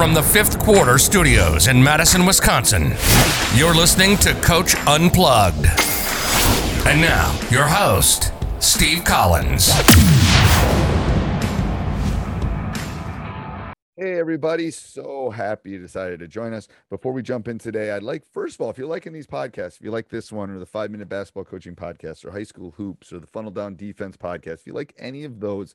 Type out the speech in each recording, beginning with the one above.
From the fifth quarter studios in Madison, Wisconsin, you're listening to Coach Unplugged. And now, your host, Steve Collins. Hey, everybody. So happy you decided to join us. Before we jump in today, I'd like, first of all, if you're liking these podcasts, if you like this one or the five minute basketball coaching podcast or high school hoops or the funnel down defense podcast, if you like any of those,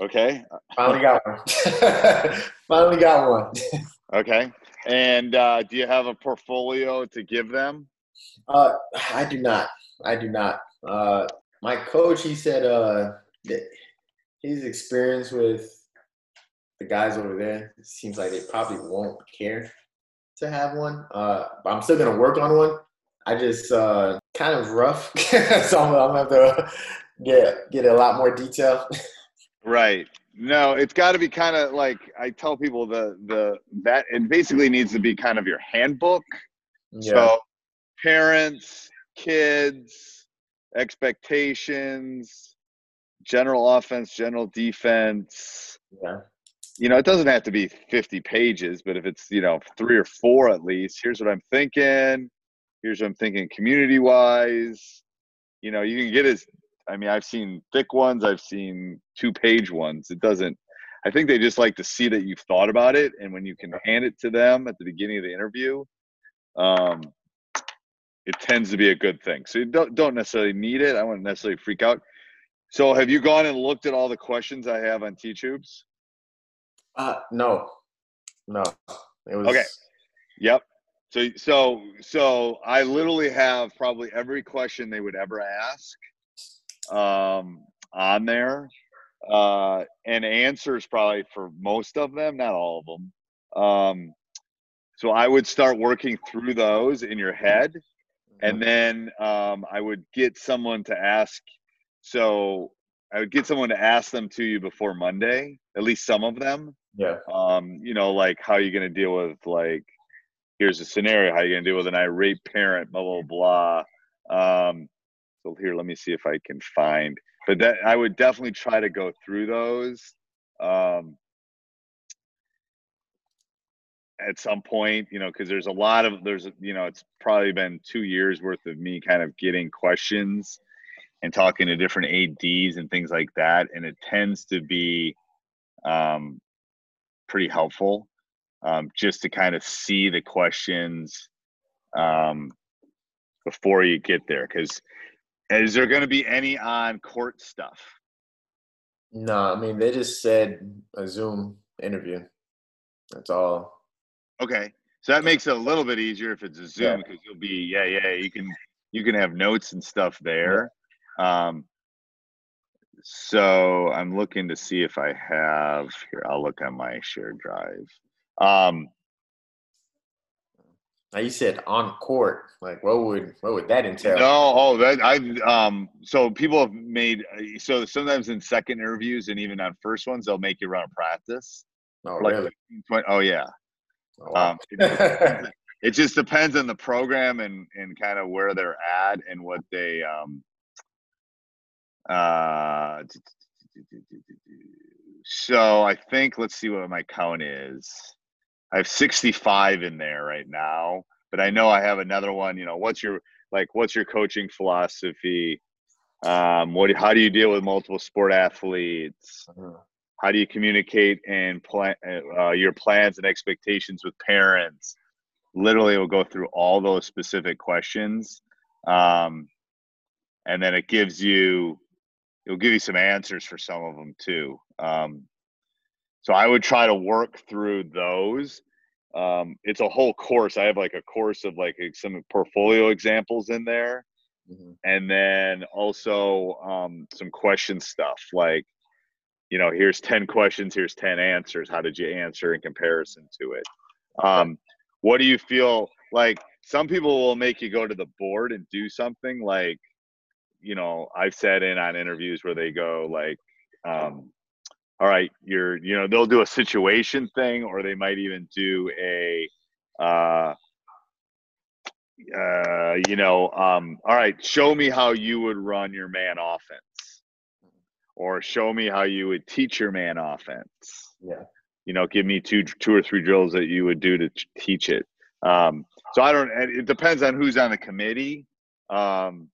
Okay. Finally got one. Finally got one. Okay. And uh, do you have a portfolio to give them? Uh, I do not. I do not. Uh, my coach, he said uh, that his experience with the guys over there it seems like they probably won't care to have one. Uh, but I'm still gonna work on one. I just uh, kind of rough, so I'm, I'm gonna have to get get a lot more detail. Right. No, it's got to be kind of like I tell people the the that it basically needs to be kind of your handbook. So parents, kids, expectations, general offense, general defense. Yeah. You know, it doesn't have to be 50 pages, but if it's, you know, three or four at least, here's what I'm thinking. Here's what I'm thinking community wise. You know, you can get as I mean, I've seen thick ones, I've seen two page ones. It doesn't, I think they just like to see that you've thought about it. And when you can hand it to them at the beginning of the interview, um, it tends to be a good thing. So you don't, don't necessarily need it. I wouldn't necessarily freak out. So have you gone and looked at all the questions I have on T tubes? Uh, no, no. It was Okay. Yep. So so so I literally have probably every question they would ever ask um, on there, uh, and answers probably for most of them, not all of them. Um, so I would start working through those in your head, and then um, I would get someone to ask. So I would get someone to ask them to you before Monday, at least some of them. Yeah. Um, you know, like how are you going to deal with like, here's a scenario, how are you going to deal with an irate parent, blah blah blah. Um, so here, let me see if I can find. But that I would definitely try to go through those. Um, at some point, you know, because there's a lot of there's you know it's probably been two years worth of me kind of getting questions and talking to different ads and things like that, and it tends to be um, pretty helpful um, just to kind of see the questions um, before you get there. Because is there going to be any on court stuff? No, I mean they just said a Zoom interview. That's all. Okay, so that makes it a little bit easier if it's a Zoom because yeah. you'll be yeah yeah you can you can have notes and stuff there. Yeah. Um, so I'm looking to see if I have here. I'll look on my shared drive. Um, now you said on court. Like what would what would that entail? No, oh that I um so people have made so sometimes in second interviews and even on first ones they'll make you run a practice. Oh like really? 20, oh yeah. Oh, wow. um, it, it just depends on the program and and kind of where they're at and what they um uh so I think let's see what my count is. I have 65 in there right now, but I know I have another one. You know, what's your like? What's your coaching philosophy? Um, what? How do you deal with multiple sport athletes? Uh-huh. How do you communicate and plan uh, your plans and expectations with parents? Literally, we'll go through all those specific questions, um, and then it gives you it'll give you some answers for some of them too. Um, so I would try to work through those. Um, it's a whole course. I have like a course of like some portfolio examples in there. Mm-hmm. And then also um, some question stuff like, you know, here's 10 questions, here's 10 answers. How did you answer in comparison to it? Um, what do you feel like? Some people will make you go to the board and do something like, you know, I've sat in on interviews where they go like, um, all right, you're, you know, they'll do a situation thing, or they might even do a, uh, uh, you know, um, all right, show me how you would run your man offense, or show me how you would teach your man offense. Yeah. You know, give me two, two or three drills that you would do to teach it. Um, so I don't. It depends on who's on the committee. Um,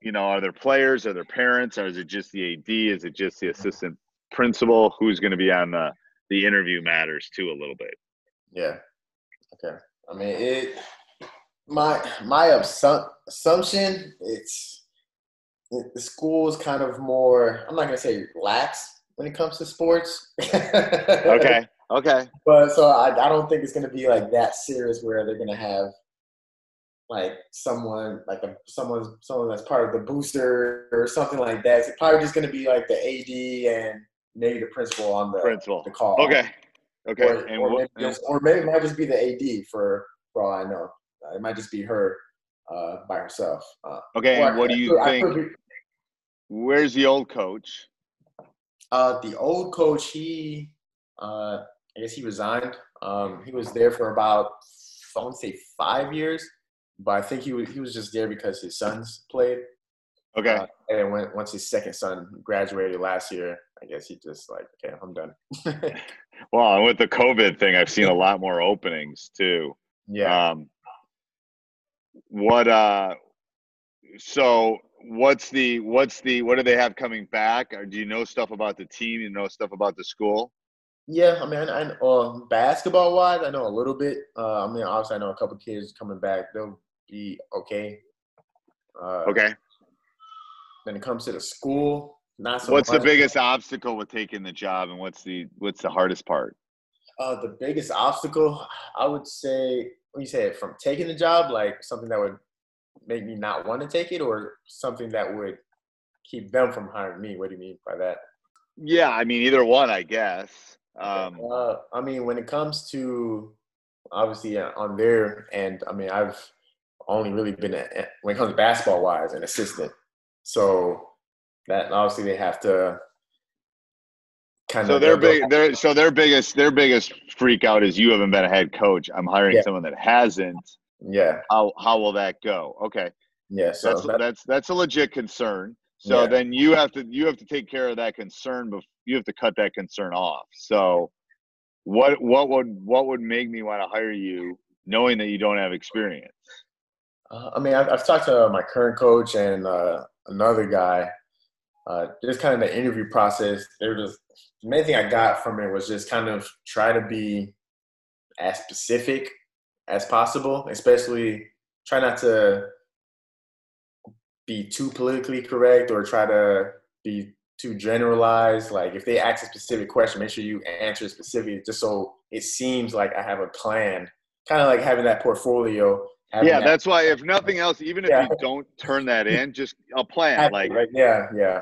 you know, are there players? Are there parents? Or is it just the AD? Is it just the assistant principal? Who's going to be on the the interview matters too a little bit. Yeah. Okay. I mean, it. My my assumption it's the school is kind of more. I'm not gonna say lax when it comes to sports. okay. Okay. But so I, I don't think it's gonna be like that serious where they're gonna have like someone like a someone someone that's part of the booster or something like that. It's probably just going to be like the AD and maybe the principal on the principal the call. Okay, okay, or, or, maybe, just, or maybe it might just be the AD for for all I know. Uh, it might just be her uh, by herself. Uh, okay, and what do you think? Be, where's the old coach? Uh, the old coach, he, uh, I guess he resigned. Um, he was there for about, I want to say five years but I think he was, he was just there because his sons played. Okay. Uh, and when once his second son graduated last year, I guess he just like, okay, I'm done. well, with the COVID thing, I've seen a lot more openings too. Yeah. Um, what uh so what's the what's the what do they have coming back or do you know stuff about the team you know stuff about the school yeah, I mean, I, I uh, basketball wise, I know a little bit. Uh, I mean, obviously, I know a couple kids coming back. They'll be okay. Uh, okay. When it comes to the school, not so. What's much. the biggest obstacle with taking the job, and what's the what's the hardest part? Uh, the biggest obstacle, I would say, when you say it from taking the job, like something that would make me not want to take it, or something that would keep them from hiring me. What do you mean by that? Yeah, I mean either one, I guess. Um, uh, I mean, when it comes to obviously uh, on their end, I mean, I've only really been a, when it comes to basketball wise an assistant. So that obviously they have to kind So of. their big, their so their biggest their biggest freak out is you haven't been a head coach. I'm hiring Yeah. someone that hasn't. Yeah, How how will that go? Okay, yeah. So that's that- that's that's a legit concern. So Yeah. then you have to you have to take care of that concern. But you have to cut that concern off. So what what would what would make me want to hire you, knowing that you don't have experience? Uh, I mean, I've, I've talked to my current coach and uh, another guy. Uh, just kind of the interview process. There was the main thing I got from it was just kind of try to be as specific as possible, especially try not to be too politically correct or try to be too generalized. Like if they ask a specific question, make sure you answer specifically, just so it seems like I have a plan. Kind of like having that portfolio. Having Yeah, that- that's why. If nothing else, even if Yeah. you don't turn that in, just a plan. Exactly, Like right? yeah, yeah,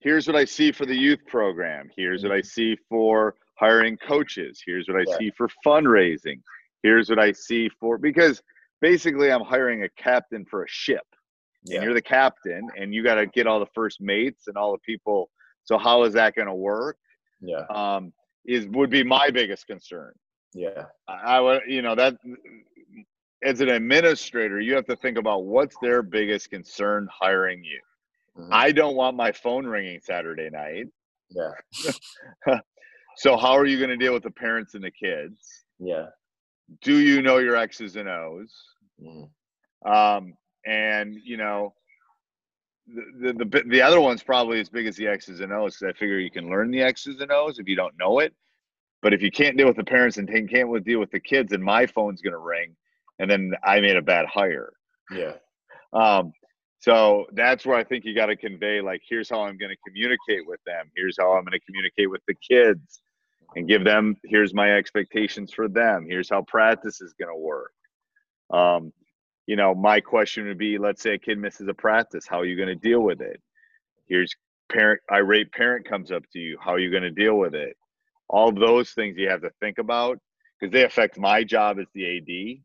here's what I see for the youth program. Here's what I see for hiring coaches. Here's what I Mm-hmm. Yeah. see for fundraising. Here's what I see for because basically I'm hiring a captain for a ship. yeah, And you're the captain and you got to get all the first mates and all the people. So how is that going to work? yeah, Um, is would be my biggest concern. yeah, I I would, you know, that as an administrator, you have to think about what's their biggest concern hiring you. Mhm. I don't want my phone ringing Saturday night. yeah, So how are you going to deal with the parents and the kids? yeah, Do you know your X's and O's? Mhm. Um, and you know, the, the the the other one's probably as big as the X's and O's. I figure you can learn the X's and O's if you don't know it. But if you can't deal with the parents and can't can't deal with the kids, then my phone's going to ring, and then I made a bad hire. yeah, Um, so that's where I think you got to convey like, here's how I'm going to communicate with them. Here's how I'm going to communicate with the kids, and give them. Here's my expectations for them. Here's how practice is going to work. Um, you know, my question would be, let's say a kid misses a practice. How are you going to deal with it? Here's parent irate parent comes up to you. How are you going to deal with it? All those things you have to think about because they affect my job as the AD.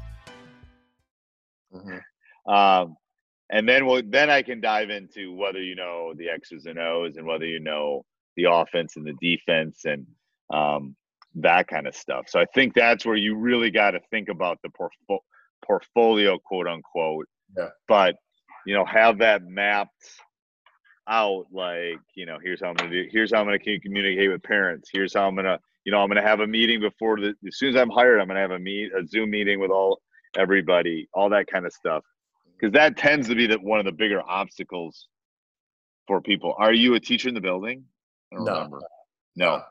Um, and then we'll, then I can dive into whether you know the X's and O's and whether you know the offense and the defense and um, that kind of stuff. So I think that's where you really got to think about the portfo- portfolio, quote unquote. Yeah. But you know, have that mapped out. Like you know, here's how I'm gonna do. Here's how I'm gonna communicate with parents. Here's how I'm gonna. You know, I'm gonna have a meeting before the. As soon as I'm hired, I'm gonna have a meet a Zoom meeting with all everybody, all that kind of stuff because that tends to be the, one of the bigger obstacles for people. Are you a teacher in the building? I don't No. remember. No.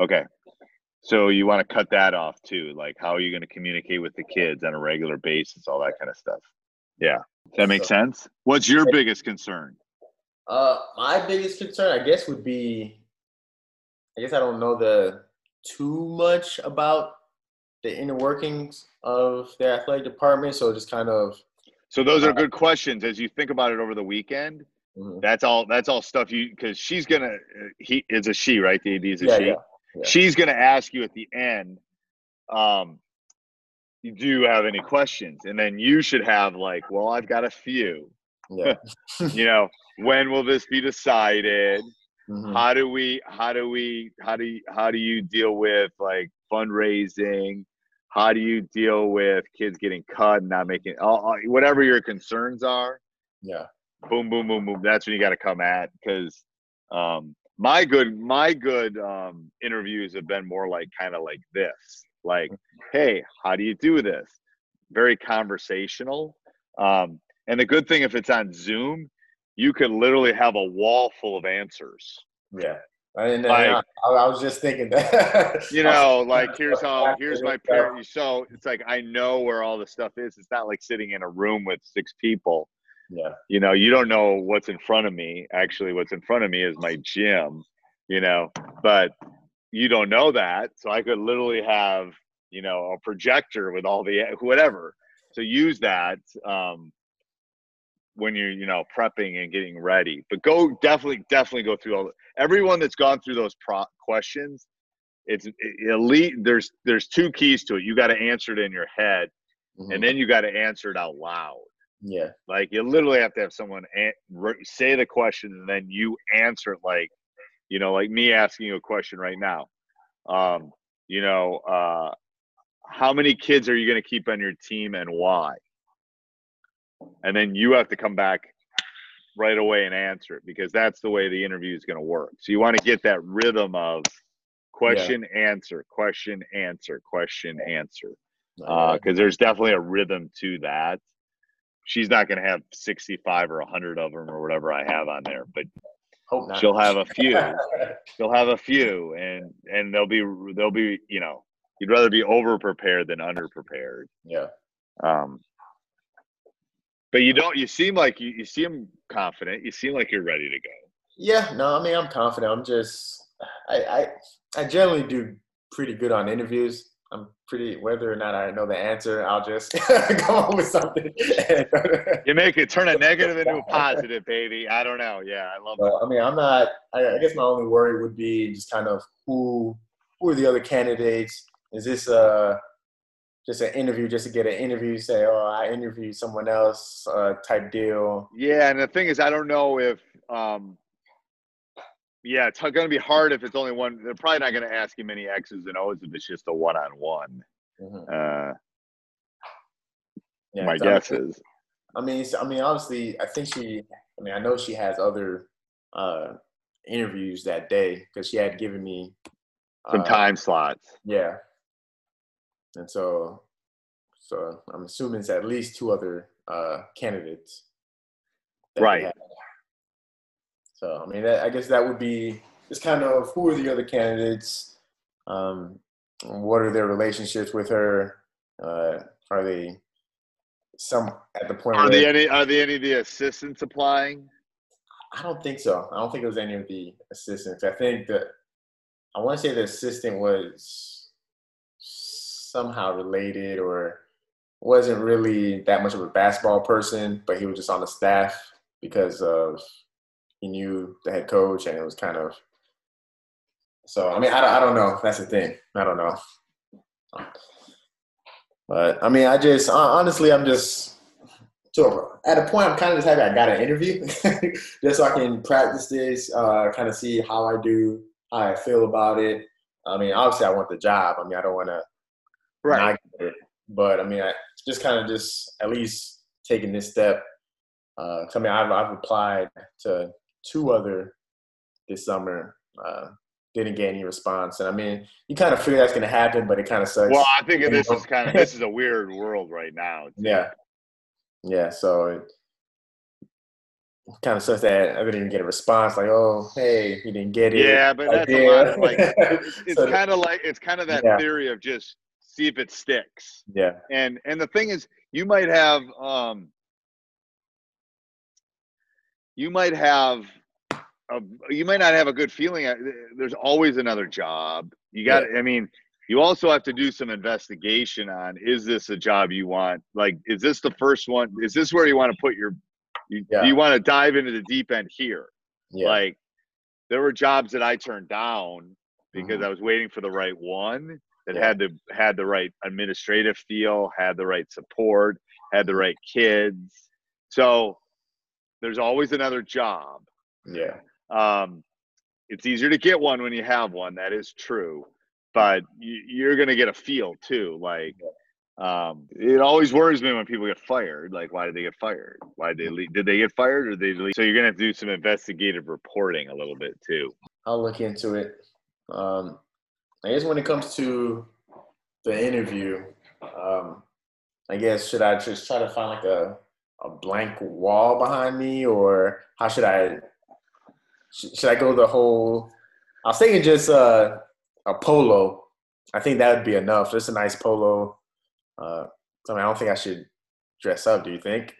Okay. So you want to cut that off too. Like, how are you going to communicate with the kids on a regular basis? All that kind of stuff. Yeah. Does that make So- sense? What's your biggest concern? Uh, my biggest concern, I guess, would be, I guess I don't know the too much about the inner workings of the athletic department, so just kind of So those are good questions as you think about it over the weekend. Mhm. That's all. That's all stuff you because she's gonna. uh, He is a she, right? The AD is a Yeah, she. yeah, yeah. She's gonna ask you at the end. Um, do you have any questions? And then you should have like, well, I've got a few. yeah. You know, when will this be decided? Mhm. How do we? How do we? How do you? How do you deal with like fundraising? How do you deal with kids getting cut and not making all, whatever your concerns are? yeah. boom, boom, boom, boom. That's when you got to come at because um, my good, my good um, interviews have been more like kind of like this, like, hey, how do you do this? Very conversational. Um, and the good thing if it's on Zoom, you could literally have a wall full of answers. Yeah. And then Like- I, I was just thinking that. You know, like here's how here's my parent. So it's like I know where all the stuff is. It's not like sitting in a room with six people. Yeah. You know, you don't know what's in front of me. Actually, what's in front of me is my gym, you know, but you don't know that. So I could literally have, you know, a projector with all the whatever. So use that um, when you're, you know, prepping and getting ready. But go definitely, definitely go through all. Everyone that's gone through those pro- questions, it's elite. There's there's two keys to it. You got to answer it in your head, Mm-hmm. and then you got to answer it out loud. Yeah. Like you literally have to have someone an- say the question and then you answer it like, you know, like me asking you a question right now. Um, you know, uh, how many kids are you going to keep on your team and why? And then you have to come back right away and answer it because that's the way the interview is going to work. So you want to get that rhythm of question, answer, question, answer, question, answer. Because uh, there's definitely a rhythm to that she's not going to have 65 or 100 of them or whatever I have on there, but she'll have a few. she'll have a few, and and they'll be they'll be you know you'd rather be over prepared than under prepared. Yeah. Um. But you don't. You seem like you, you seem confident. You seem like you're ready to go. Yeah. No, I mean I'm confident. I'm just I I, I generally do pretty good on interviews. I'm pretty whether or not I know the answer, I'll just come up with something. you make it turn a negative into a positive, baby. I don't know. Yeah, I love that. I mean, I'm not. I, I, guess my only worry would be just kind of who who are the other candidates? Is this a just an interview just to get an interview? Say, oh, I interviewed someone else, uh, type deal. Yeah, and the thing is, I don't know if um, yeah, it's going to be hard if it's only one. They're probably not going to ask you many X's and O's if it's just a one-on-one. Uh, yeah, my guess is. I mean, I mean, obviously, I think she. I mean, I know she has other uh, interviews that day because she had given me some uh, time slots. Yeah, and so, so I'm assuming it's at least two other uh, candidates. Right. So I mean, that, I guess that would be just kind of who are the other candidates? Um, what are their relationships with her? Uh, are they some at the point? Are they any? Are they any of the assistants applying? I don't think so. I don't think it was any of the assistants. I think that I want to say the assistant was somehow related or wasn't really that much of a basketball person, but he was just on the staff because of he knew the head coach, and it was kind of. So I mean, I, I don't know. That's the thing. I don't know. But I mean, I just honestly, I'm just so at a point, I'm kind of just happy I got an interview, just so I can practice this, uh, kind of see how I do, how I feel about it. I mean, obviously, I want the job. I mean, I don't want to right. It, but I mean, I just kind of just at least taking this step. Uh, I mean, I've, I've applied to two other this summer. Uh, didn't get any response, and I mean, you kind of figure that's going to happen, but it kind of sucks. Well, I think this is kind of this is a weird world right now. Too. Yeah, yeah. So it kind of sucks that I didn't even get a response. Like, oh, hey, he didn't get it. Yeah, but that's a lot. Of, like, it's so, kind of like it's kind of that yeah. theory of just see if it sticks. Yeah. And and the thing is, you might have um, you might have a, you might not have a good feeling. There's always another job. You got. Yeah. I mean, you also have to do some investigation on: is this a job you want? Like, is this the first one? Is this where you want to put your? You, yeah. You want to dive into the deep end here? Yeah. Like, there were jobs that I turned down because mm-hmm. I was waiting for the right one that yeah. had the had the right administrative feel, had the right support, had the right kids. So there's always another job. Yeah. Um, it's easier to get one when you have one. That is true, but you, are going to get a feel too. Like, um, it always worries me when people get fired. Like, why did they get fired? Why did they leave? Did they get fired or did they leave? So you're going to have to do some investigative reporting a little bit too. I'll look into it. Um, I guess when it comes to the interview, um, I guess should I just try to find like a a blank wall behind me, or how should I should I go the whole? I was thinking just uh, a polo. I think that would be enough. Just a nice polo. Uh, I mean, I don't think I should dress up. Do you think?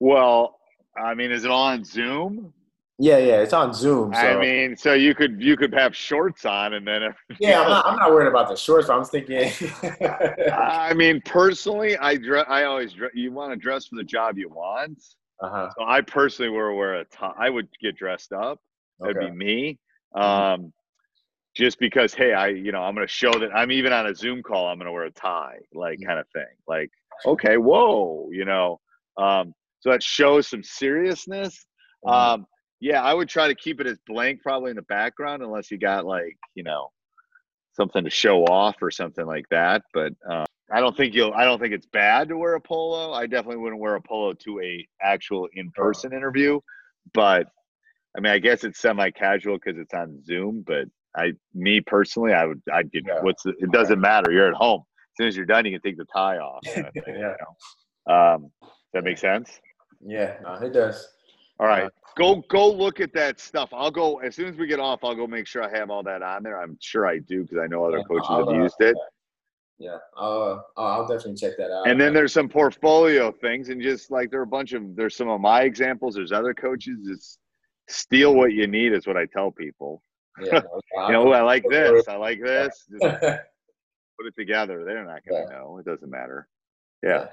Well, I mean, is it all on Zoom? Yeah, yeah, it's on Zoom. So. I mean, so you could you could have shorts on and then. Yeah, I'm not, I'm not worried about the shorts. I'm thinking. I mean, personally, I dress. I always dress. You want to dress for the job you want. Uh-huh. So I personally would wear a tie. I would get dressed up. That'd Okay. be me. Um, just because, hey, I you know I'm going to show that I'm even on a Zoom call. I'm going to wear a tie, like kind of thing. Like, okay, whoa, you know. Um, so that shows some seriousness. Um, yeah, I would try to keep it as blank, probably in the background, unless you got like you know something to show off or something like that. But uh, I don't think you'll. I don't think it's bad to wear a polo. I definitely wouldn't wear a polo to a actual in person interview. But I mean, I guess it's semi casual because it's on Zoom. But I, me personally, I would. I'd get. What's the, it doesn't matter. You're at home. As soon as you're done, you can take the tie off. kind of thing, you know? Um, does that make sense? Yeah, no, it does. All right. Go go look at that stuff. I'll go as soon as we get off. I'll go make sure I have all that on there. I'm sure I do because I know other coaches I'll, have uh, used it. Yeah, uh, I'll definitely check that out. And then there's some portfolio things, and just like there are a bunch of there's some of my examples. There's other coaches. Just steal what you need is what I tell people. Yeah, you know, I like this. I like this. Just put it together. They're not gonna know. It doesn't matter. Yeah.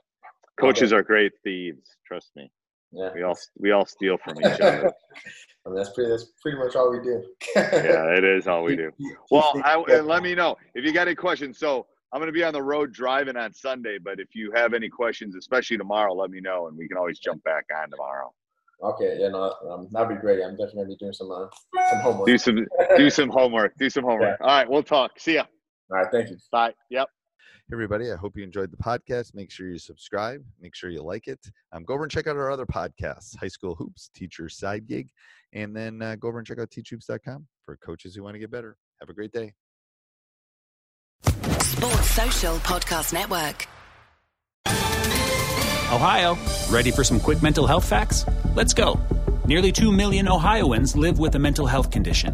Coaches are great thieves. Trust me. Yeah. We all we all steal from each other. I mean, that's pretty. That's pretty much all we do. yeah, it is all we do. Well, I, and let me know if you got any questions. So I'm going to be on the road driving on Sunday, but if you have any questions, especially tomorrow, let me know, and we can always jump back on tomorrow. Okay, yeah, no, um, that'd be great. I'm definitely gonna be doing some uh, some homework. Do some do some homework. Do some homework. All right, we'll talk. See ya. All right, thank you. Bye. Yep. Hey everybody, I hope you enjoyed the podcast. Make sure you subscribe. Make sure you like it. Um, go over and check out our other podcasts, High School Hoops, Teacher Side Gig, and then uh, go over and check out teachhoops.com for coaches who want to get better. Have a great day. Sports Social Podcast Network. Ohio, ready for some quick mental health facts? Let's go. Nearly 2 million Ohioans live with a mental health condition.